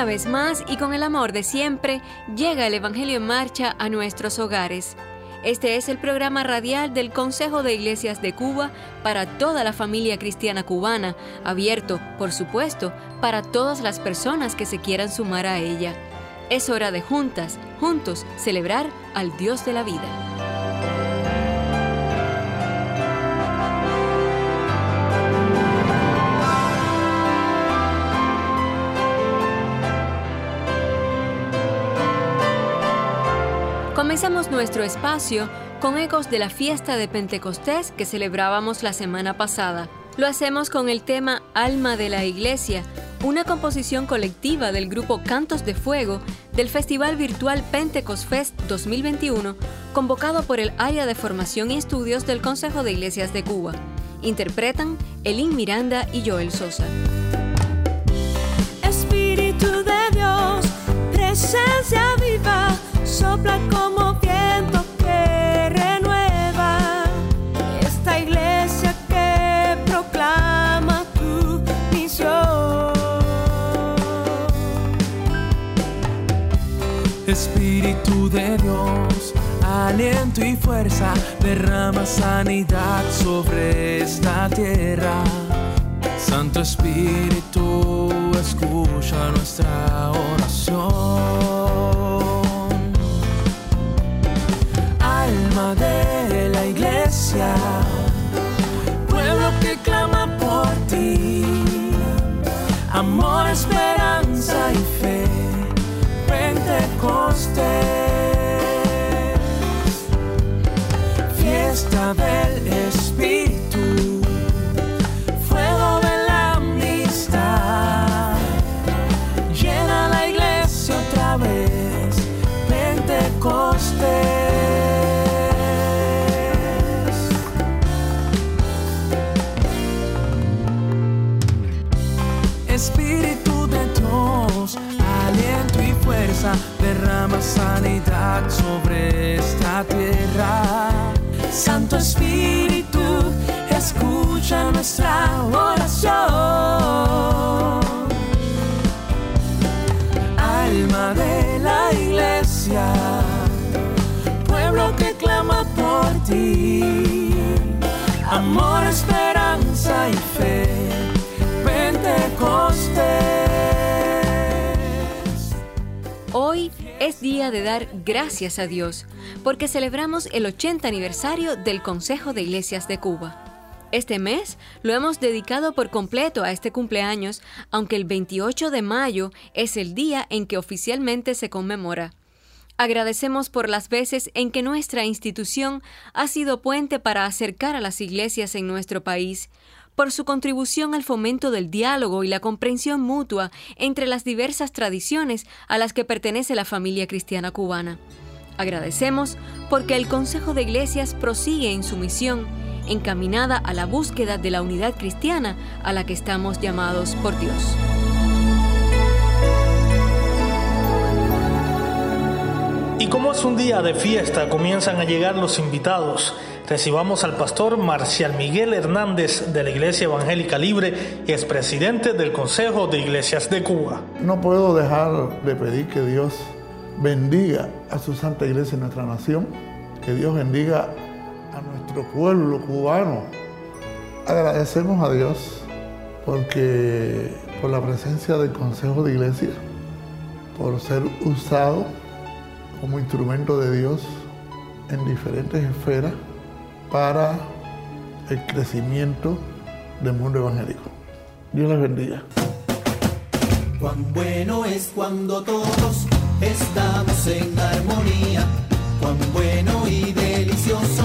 Una vez más y con el amor de siempre, llega el Evangelio en marcha a nuestros hogares. Este es el programa radial del Consejo de Iglesias de Cuba para toda la familia cristiana cubana, abierto, por supuesto, para todas las personas que se quieran sumar a ella. Es hora de juntas, juntos, celebrar al Dios de la vida. Comenzamos nuestro espacio con ecos de la fiesta de Pentecostés que celebrábamos la semana pasada. Lo hacemos con el tema Alma de la Iglesia, una composición colectiva del grupo Cantos de Fuego del Festival Virtual Pentecost Fest 2021, convocado por el Área de Formación y Estudios del Consejo de Iglesias de Cuba. Interpretan Elin Miranda y Joel Sosa. Espíritu de Dios, presencia viva sopla como viento que renueva esta iglesia que proclama tu misión. Espíritu de Dios, aliento y fuerza, derrama sanidad sobre esta tierra. Santo Espíritu, escucha nuestra oración. De la iglesia, pueblo que clama por ti, amor, esperanza y fe, Pentecostés, fiesta del Espíritu, sanidad sobre esta tierra. Santo Espíritu, escucha nuestra oración. Alma de la iglesia, pueblo que clama por ti. Amor, esperanza y fe, Pentecostés. Es día de dar gracias a Dios porque celebramos el 80 aniversario del Consejo de Iglesias de Cuba. Este mes lo hemos dedicado por completo a este cumpleaños, aunque el 28 de mayo es el día en que oficialmente se conmemora. Agradecemos por las veces en que nuestra institución ha sido puente para acercar a las iglesias en nuestro país, por su contribución al fomento del diálogo y la comprensión mutua entre las diversas tradiciones a las que pertenece la familia cristiana cubana. Agradecemos porque el Consejo de Iglesias prosigue en su misión, encaminada a la búsqueda de la unidad cristiana a la que estamos llamados por Dios. Y como es un día de fiesta, comienzan a llegar los invitados recibamos al pastor Marcial Miguel Hernández de la Iglesia Evangélica Libre y es presidente del Consejo de Iglesias de Cuba. No puedo dejar de pedir que Dios bendiga a su Santa Iglesia en nuestra nación, que Dios bendiga a nuestro pueblo cubano. Agradecemos a Dios porque por la presencia del Consejo de Iglesias, por ser usado como instrumento de Dios en diferentes esferas para el crecimiento del mundo evangélico. Dios les bendiga. Cuán bueno es cuando todos estamos en armonía. Cuán bueno y delicioso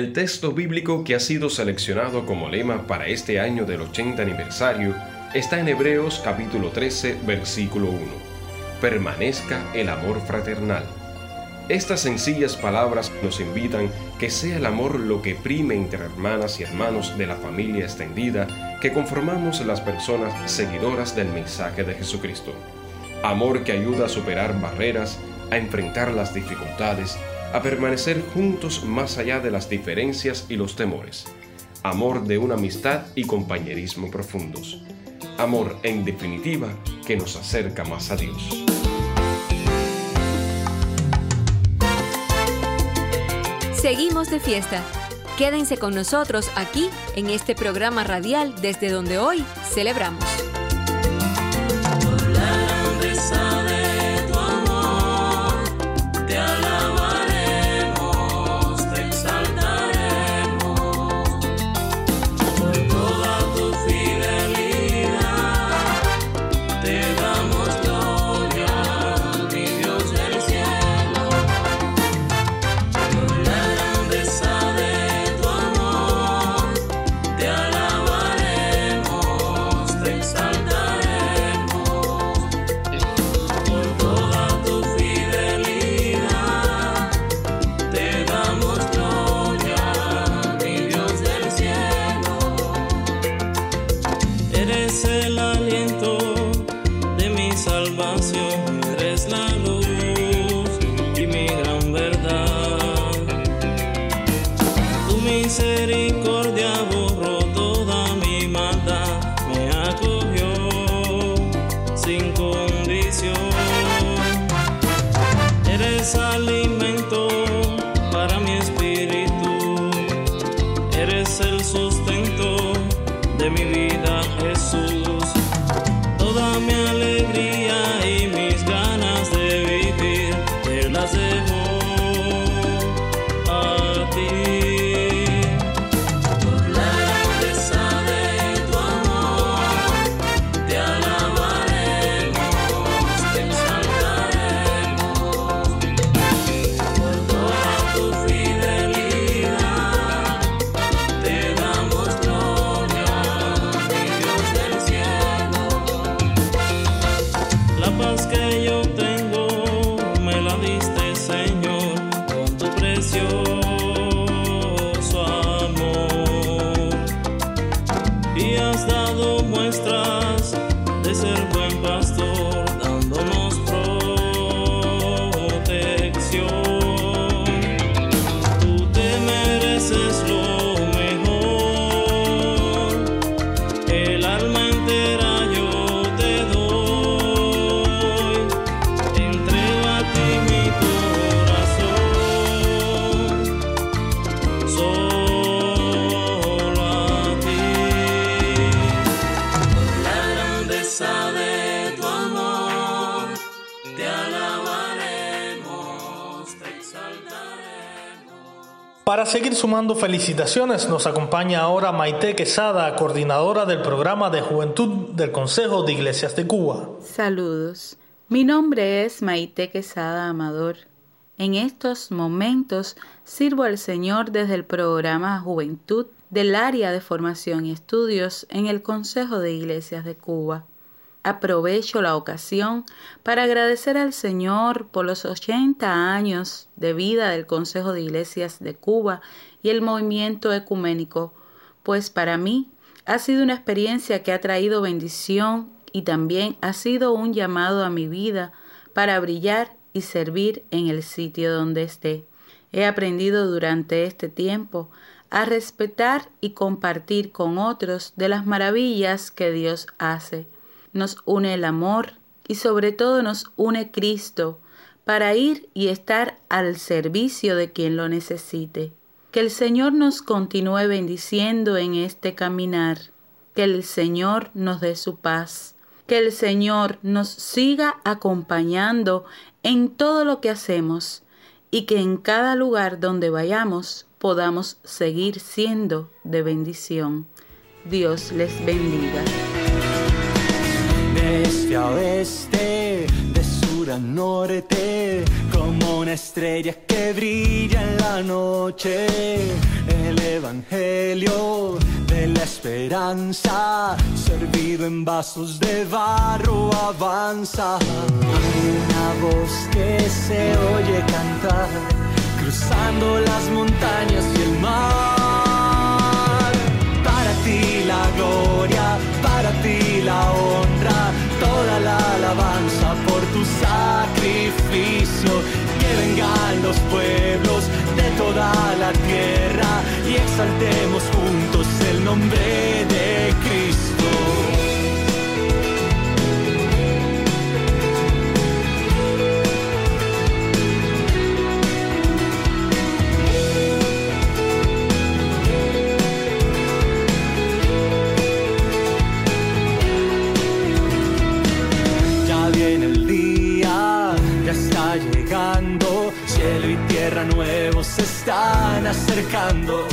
el texto bíblico que ha sido seleccionado como lema para este año del 80 aniversario está en Hebreos capítulo 13, versículo 1. Permanezca el amor fraternal. Estas sencillas palabras nos invitan que sea el amor lo que prime entre hermanas y hermanos de la familia extendida que conformamos las personas seguidoras del mensaje de Jesucristo. Amor que ayuda a superar barreras, a enfrentar las dificultades, a permanecer juntos más allá de las diferencias y los temores. Amor de una amistad y compañerismo profundos. Amor, en definitiva, que nos acerca más a Dios. Seguimos de fiesta. Quédense con nosotros aquí en este programa radial desde donde hoy celebramos. Seguir sumando felicitaciones, nos acompaña ahora Maite Quesada, coordinadora del programa de juventud del Consejo de Iglesias de Cuba. Saludos. Mi nombre es Maite Quesada Amador. En estos momentos sirvo al Señor desde el programa Juventud del área de formación y estudios en el Consejo de Iglesias de Cuba. Aprovecho la ocasión para agradecer al Señor por los 80 años de vida del Consejo de Iglesias de Cuba y el movimiento ecuménico, pues para mí ha sido una experiencia que ha traído bendición y también ha sido un llamado a mi vida para brillar y servir en el sitio donde esté. He aprendido durante este tiempo a respetar y compartir con otros de las maravillas que Dios hace nos une el amor y sobre todo nos une Cristo para ir y estar al servicio de quien lo necesite. Que el Señor nos continúe bendiciendo en este caminar, que el Señor nos dé su paz, que el Señor nos siga acompañando en todo lo que hacemos y que en cada lugar donde vayamos podamos seguir siendo de bendición. Dios les bendiga este a oeste, de sur a norte, como una estrella que brilla en la noche. El Evangelio de la esperanza, servido en vasos de barro, avanza. Una voz que se oye cantar, cruzando las montañas y el mar. Para ti la gloria, sacrificio. Que vengan los pueblos de toda la tierra y exaltemos juntos el nombre acercando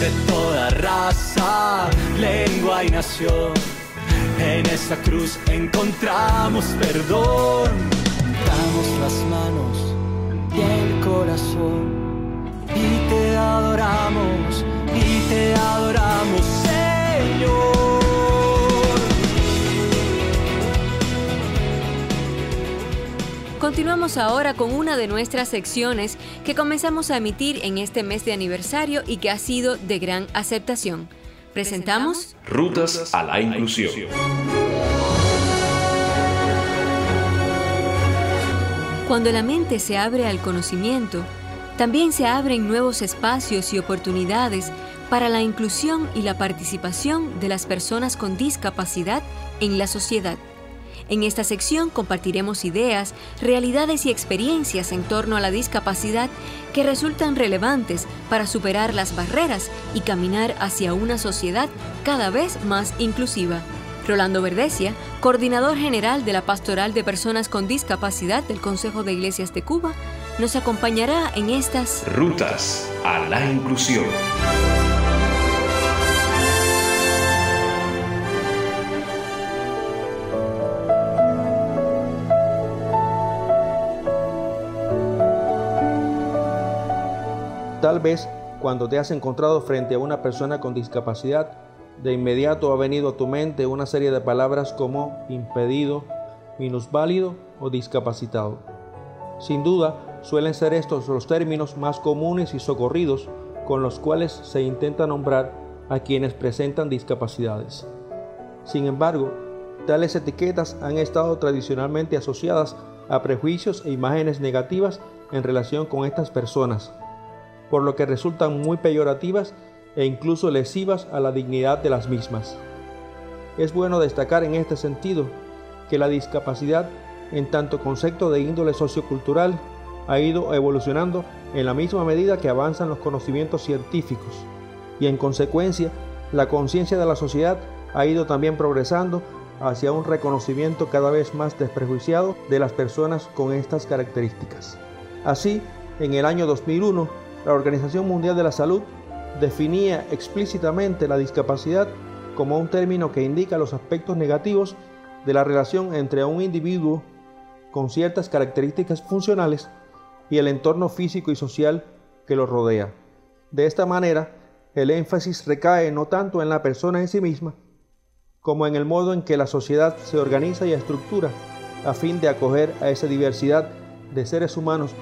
de toda raza, lengua y nación. En esa cruz encontramos perdón. Damos las manos y el corazón y te adoramos Continuamos ahora con una de nuestras secciones que comenzamos a emitir en este mes de aniversario y que ha sido de gran aceptación. Presentamos Rutas a la Inclusión. Cuando la mente se abre al conocimiento, también se abren nuevos espacios y oportunidades para la inclusión y la participación de las personas con discapacidad en la sociedad. En esta sección compartiremos ideas, realidades y experiencias en torno a la discapacidad que resultan relevantes para superar las barreras y caminar hacia una sociedad cada vez más inclusiva. Rolando Verdesia, coordinador general de la Pastoral de Personas con Discapacidad del Consejo de Iglesias de Cuba, nos acompañará en estas Rutas a la Inclusión. Tal vez cuando te has encontrado frente a una persona con discapacidad, de inmediato ha venido a tu mente una serie de palabras como impedido, minusválido o discapacitado. Sin duda, suelen ser estos los términos más comunes y socorridos con los cuales se intenta nombrar a quienes presentan discapacidades. Sin embargo, tales etiquetas han estado tradicionalmente asociadas a prejuicios e imágenes negativas en relación con estas personas, por lo que resultan muy peyorativas e incluso lesivas a la dignidad de las mismas. Es bueno destacar en este sentido que la discapacidad, en tanto concepto de índole sociocultural, ha ido evolucionando en la misma medida que avanzan los conocimientos científicos y en consecuencia la conciencia de la sociedad ha ido también progresando hacia un reconocimiento cada vez más desprejuiciado de las personas con estas características. Así, en el año 2001, la Organización Mundial de la Salud definía explícitamente la discapacidad como un término que indica los aspectos negativos de la relación entre un individuo con ciertas características funcionales y el entorno físico y social que lo rodea. De esta manera, el énfasis recae no tanto en la persona en sí misma, como en el modo en que la sociedad se organiza y estructura a fin de acoger a esa diversidad de seres humanos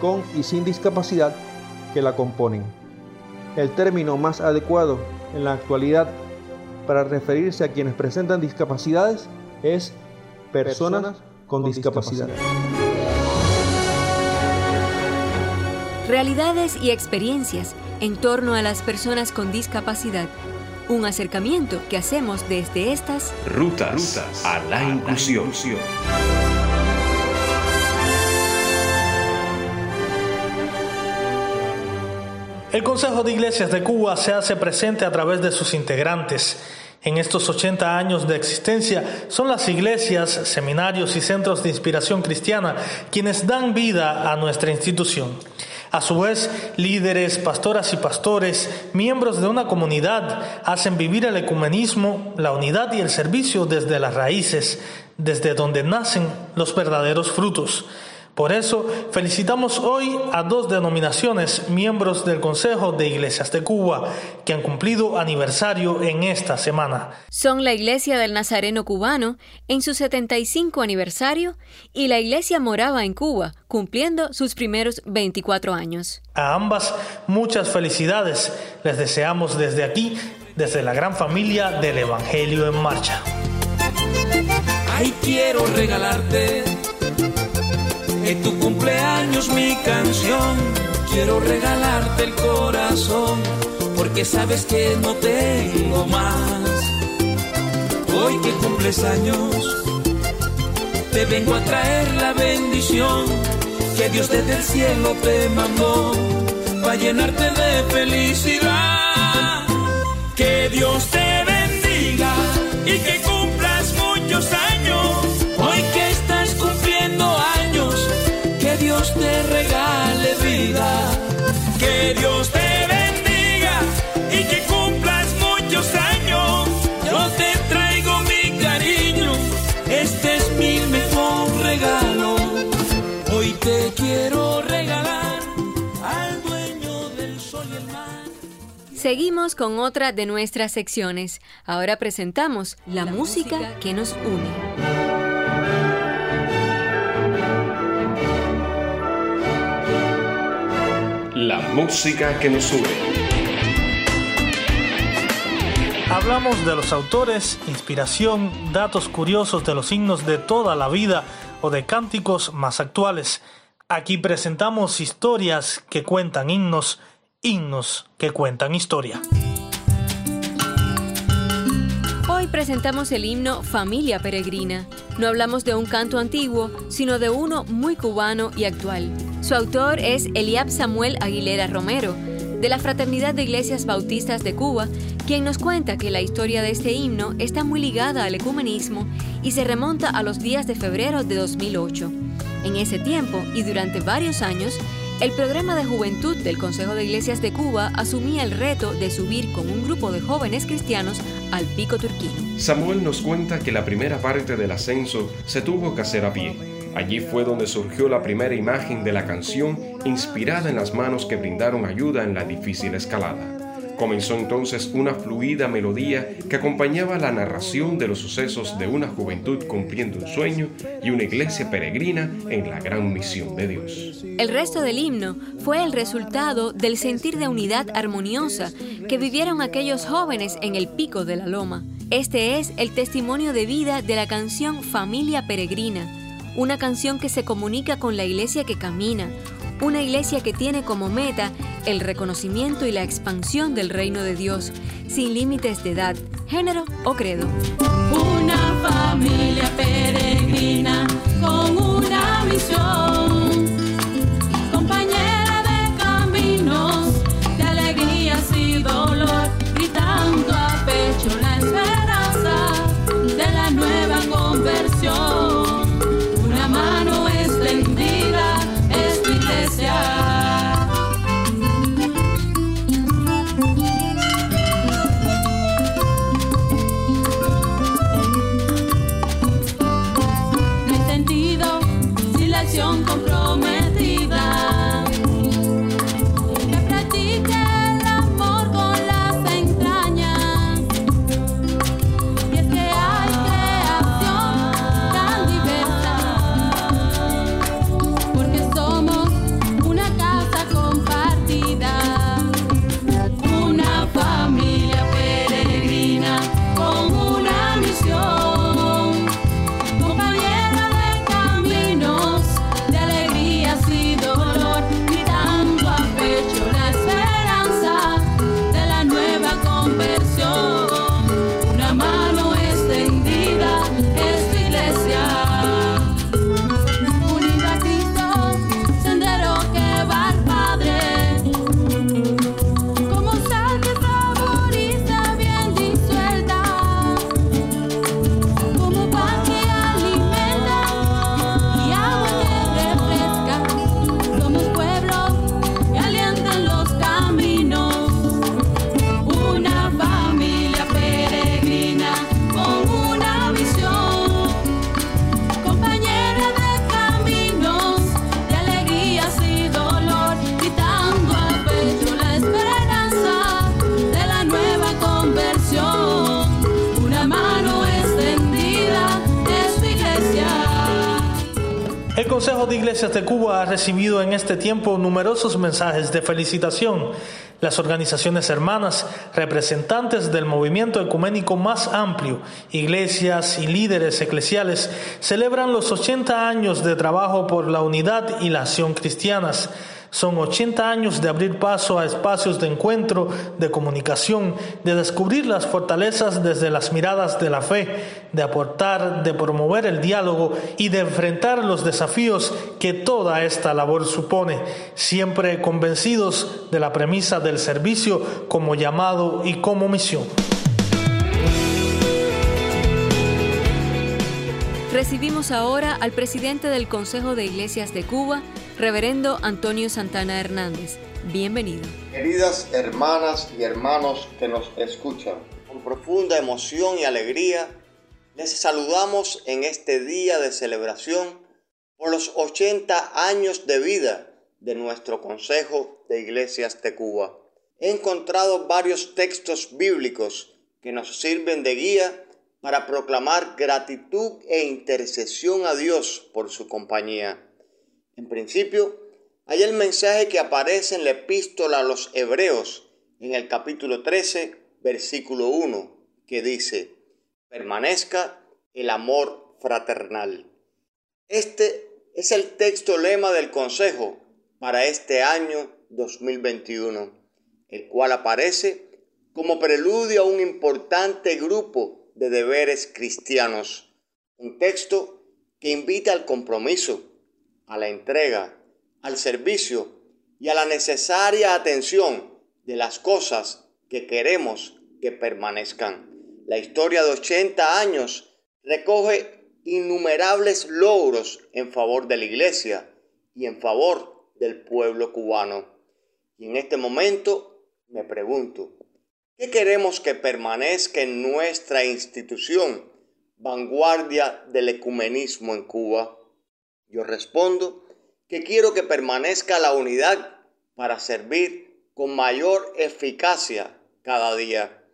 con y sin discapacidad que la componen. El término más adecuado en la actualidad para referirse a quienes presentan discapacidades es personas, con, discapacidad. Realidades y experiencias en torno a las personas con discapacidad. Un acercamiento que hacemos desde estas rutas, a la inclusión. El Consejo de Iglesias de Cuba se hace presente a través de sus integrantes. En estos 80 años de existencia son las iglesias, seminarios y centros de inspiración cristiana quienes dan vida a nuestra institución. A su vez, líderes, pastoras y pastores, miembros de una comunidad, hacen vivir el ecumenismo, la unidad y el servicio desde las raíces, desde donde nacen los verdaderos frutos. Por eso felicitamos hoy a dos denominaciones miembros del Consejo de Iglesias de Cuba que han cumplido aniversario en esta semana. Son la Iglesia del Nazareno Cubano en su 75 aniversario y la Iglesia Morava en Cuba cumpliendo sus primeros 24 años. A ambas muchas felicidades. Les deseamos desde aquí, desde la gran familia del Evangelio en Marcha. Ay, quiero regalarte que tu cumpleaños mi canción. Quiero regalarte el corazón, porque sabes que no tengo más. Hoy que cumples años, te vengo a traer la bendición que Dios desde el cielo te mandó para llenarte de felicidad. Que Dios te bendiga y que Que Dios te bendiga y que cumplas muchos años. Yo te traigo mi cariño, este es mi mejor regalo. Hoy te quiero regalar al dueño del sol y el mar. Seguimos con otra de nuestras secciones. Ahora presentamos la, música, que nos une. La música que nos une. Hablamos de los autores, inspiración, datos curiosos de los himnos de toda la vida o de cánticos más actuales. Aquí presentamos historias que cuentan himnos, himnos que cuentan historia. Hoy presentamos el himno Familia Peregrina. No hablamos de un canto antiguo, sino de uno muy cubano y actual. Su autor es Eliab Samuel Aguilera Romero, de la Fraternidad de Iglesias Bautistas de Cuba, quien nos cuenta que la historia de este himno está muy ligada al ecumenismo y se remonta a los días de febrero de 2008. En ese tiempo y durante varios años, el programa de juventud del Consejo de Iglesias de Cuba asumía el reto de subir con un grupo de jóvenes cristianos al pico turquino. Samuel nos cuenta que la primera parte del ascenso se tuvo que hacer a pie. Allí fue donde surgió la primera imagen de la canción inspirada en las manos que brindaron ayuda en la difícil escalada. Comenzó entonces una fluida melodía que acompañaba la narración de los sucesos de una juventud cumpliendo un sueño y una iglesia peregrina en la gran misión de Dios. El resto del himno fue el resultado del sentir de unidad armoniosa que vivieron aquellos jóvenes en el pico de la loma. Este es el testimonio de vida de la canción Familia Peregrina, una canción que se comunica con la iglesia que camina, una iglesia que tiene como meta el reconocimiento y la expansión del reino de Dios, sin límites de edad, género o credo. Una familia peregrina con una misión, acción recibido en este tiempo numerosos mensajes de felicitación. Las organizaciones hermanas, representantes del movimiento ecuménico más amplio, iglesias y líderes eclesiales, celebran los 80 años de trabajo por la unidad y la acción cristianas. Son 80 años de abrir paso a espacios de encuentro, de comunicación, de descubrir las fortalezas desde las miradas de la fe, de aportar, de promover el diálogo y de enfrentar los desafíos que toda esta labor supone, siempre convencidos de la premisa del servicio como llamado y como misión. Recibimos ahora al presidente del Consejo de Iglesias de Cuba, Reverendo Antonio Santana Hernández. Bienvenido. Queridas hermanas y hermanos que nos escuchan, con profunda emoción y alegría, les saludamos en este día de celebración por los 80 años de vida de nuestro Consejo de Iglesias de Cuba. He encontrado varios textos bíblicos que nos sirven de guía para proclamar gratitud e intercesión a Dios por su compañía. En principio, hay el mensaje que aparece en la epístola a los Hebreos, en el capítulo 13, versículo 1, que dice, permanezca el amor fraternal. Este es el texto lema del Consejo para este año 2021, el cual aparece como preludio a un importante grupo de deberes cristianos, un texto que invita al compromiso, a la entrega, al servicio y a la necesaria atención de las cosas que queremos que permanezcan. La historia de 80 años recoge innumerables logros en favor de la iglesia y en favor del pueblo cubano. Y en este momento me pregunto, ¿qué queremos que permanezca en nuestra institución, vanguardia del ecumenismo en Cuba? Yo respondo que quiero que permanezca la unidad para servir con mayor eficacia cada día.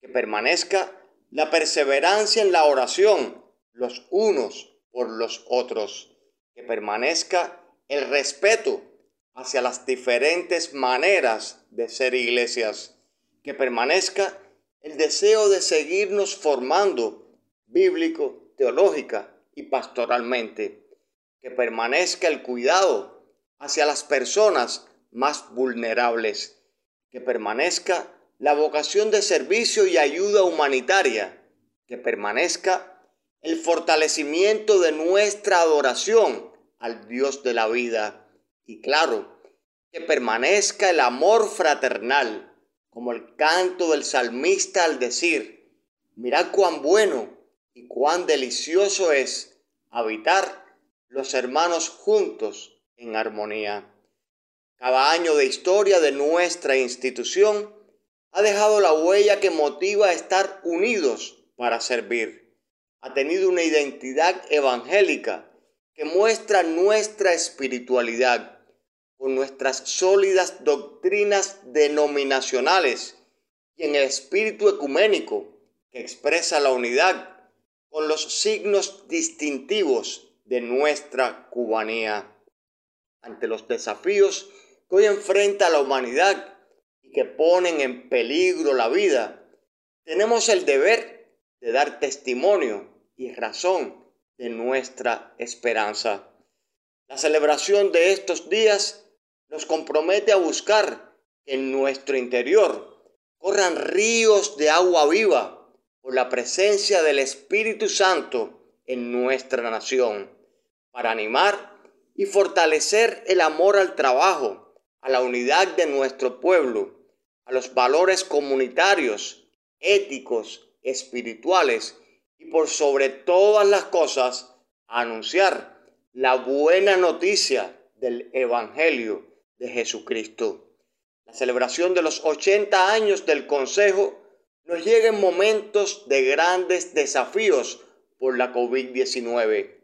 Que permanezca la perseverancia en la oración los unos por los otros. Que permanezca el respeto hacia las diferentes maneras de ser iglesias. Que permanezca el deseo de seguirnos formando bíblico, teológica y pastoralmente que permanezca el cuidado hacia las personas más vulnerables, que permanezca la vocación de servicio y ayuda humanitaria, que permanezca el fortalecimiento de nuestra adoración al Dios de la vida. Y claro, que permanezca el amor fraternal, como el canto del salmista al decir, mirad cuán bueno y cuán delicioso es habitar los hermanos juntos en armonía. Cada año de historia de nuestra institución ha dejado la huella que motiva a estar unidos para servir. Ha tenido una identidad evangélica que muestra nuestra espiritualidad con nuestras sólidas doctrinas denominacionales y en el espíritu ecuménico que expresa la unidad con los signos distintivos de nuestra cubanía. Ante los desafíos que hoy enfrenta la humanidad y que ponen en peligro la vida, tenemos el deber de dar testimonio y razón de nuestra esperanza. La celebración de estos días nos compromete a buscar que en nuestro interior corran ríos de agua viva por la presencia del Espíritu Santo en nuestra nación para animar y fortalecer el amor al trabajo, a la unidad de nuestro pueblo, a los valores comunitarios, éticos, espirituales y por sobre todas las cosas anunciar la buena noticia del Evangelio de Jesucristo. La celebración de los 80 años del Consejo nos llega en momentos de grandes desafíos por la COVID-19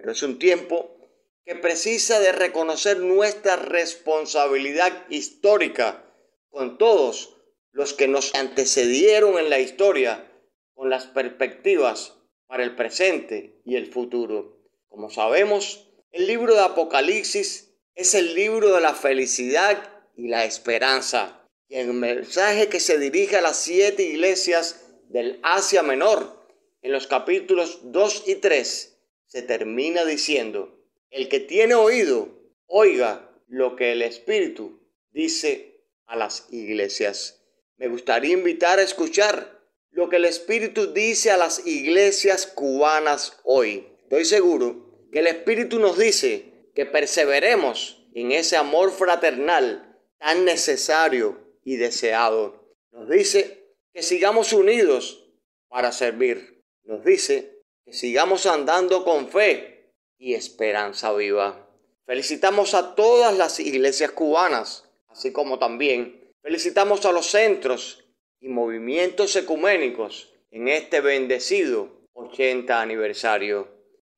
pero es un tiempo que precisa de reconocer nuestra responsabilidad histórica con todos los que nos antecedieron en la historia, con las perspectivas para el presente y el futuro. Como sabemos, El libro de Apocalipsis es el libro de la felicidad y la esperanza. Y el mensaje que se dirige a las siete iglesias del Asia Menor, en los capítulos 2 y 3, se termina diciendo, el que tiene oído, oiga lo que el Espíritu dice a las iglesias. Me gustaría invitar a escuchar lo que el Espíritu dice a las iglesias cubanas hoy. Estoy seguro que el Espíritu nos dice que perseveremos en ese amor fraternal tan necesario y deseado. Nos dice que sigamos unidos para servir. Nos dice sigamos andando con fe y esperanza viva. Felicitamos a todas las iglesias cubanas, así como también felicitamos a los centros y movimientos ecuménicos en este bendecido 80 aniversario,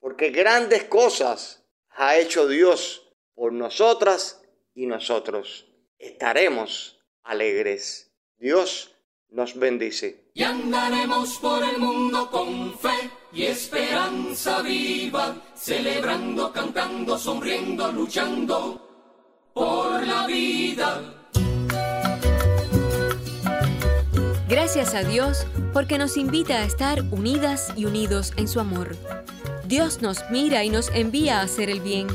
porque grandes cosas ha hecho Dios por nosotras y nosotros. Estaremos alegres. Dios nos bendice. Y andaremos por el mundo con fe y esperanza viva, celebrando, cantando, sonriendo, luchando por la vida. Gracias a Dios porque nos invita a estar unidas y unidos en su amor. Dios nos mira y nos envía a hacer el bien,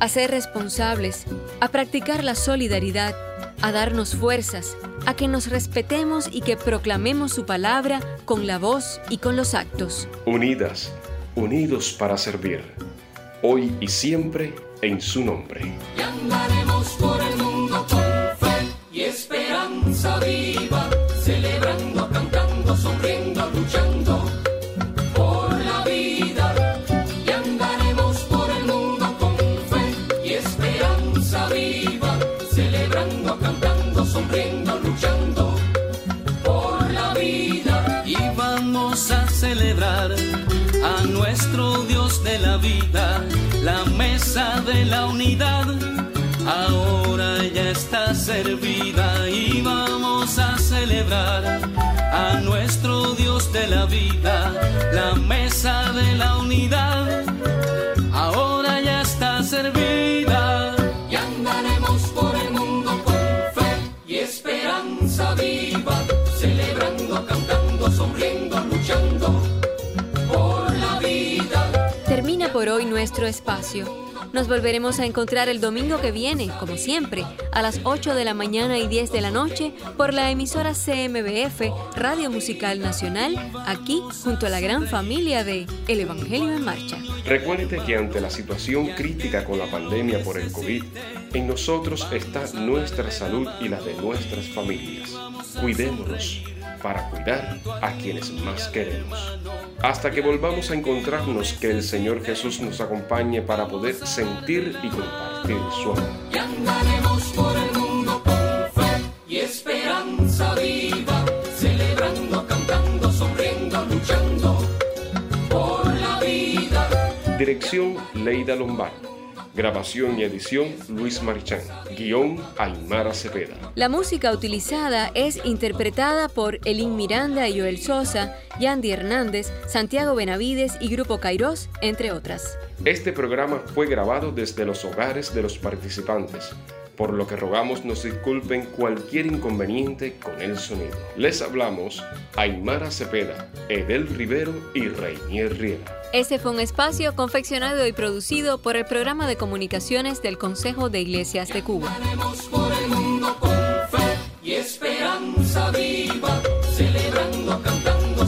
a ser responsables, a practicar la solidaridad, a darnos fuerzas, a que nos respetemos y que proclamemos su palabra con la voz y con los actos. Unidas, unidos para servir, hoy y siempre en su nombre. Y andaremos por el mundo con fe y esperanza viva, celebrando, cantando, sonriendo, de la unidad. Ahora ya está servida y vamos a celebrar a nuestro Dios de la vida, la mesa de la unidad. Ahora ya está servida por hoy nuestro espacio. Nos volveremos a encontrar el domingo que viene, como siempre, a las 8 de la mañana y 10 de la noche por la emisora CMBF Radio Musical Nacional, aquí junto a la gran familia de El Evangelio en Marcha. Recuerde que ante la situación crítica con la pandemia por el COVID, en nosotros está nuestra salud y la de nuestras familias. Cuidémonos para cuidar a quienes más queremos. Hasta que volvamos a encontrarnos, que el Señor Jesús nos acompañe para poder sentir y compartir su amor. Y andaremos por el mundo con fe y esperanza viva, celebrando, cantando, sonriendo, luchando por la vida. Dirección Leida Lombardo. Grabación y edición Luis Marichán. Guión Aymara Cepeda. La música utilizada es interpretada por Elin Miranda y Joel Sosa, Yandy Hernández, Santiago Benavides y Grupo Kairos, entre otras. Este programa fue grabado desde los hogares de los participantes, por lo que rogamos nos disculpen cualquier inconveniente con el sonido. Les hablamos Aymara Cepeda, Edel Rivero y Reinier Riera. Este fue un espacio confeccionado y producido por el programa de comunicaciones del Consejo de Iglesias de Cuba. Andaremos por el mundo con fe y esperanza viva, celebrando, cantando,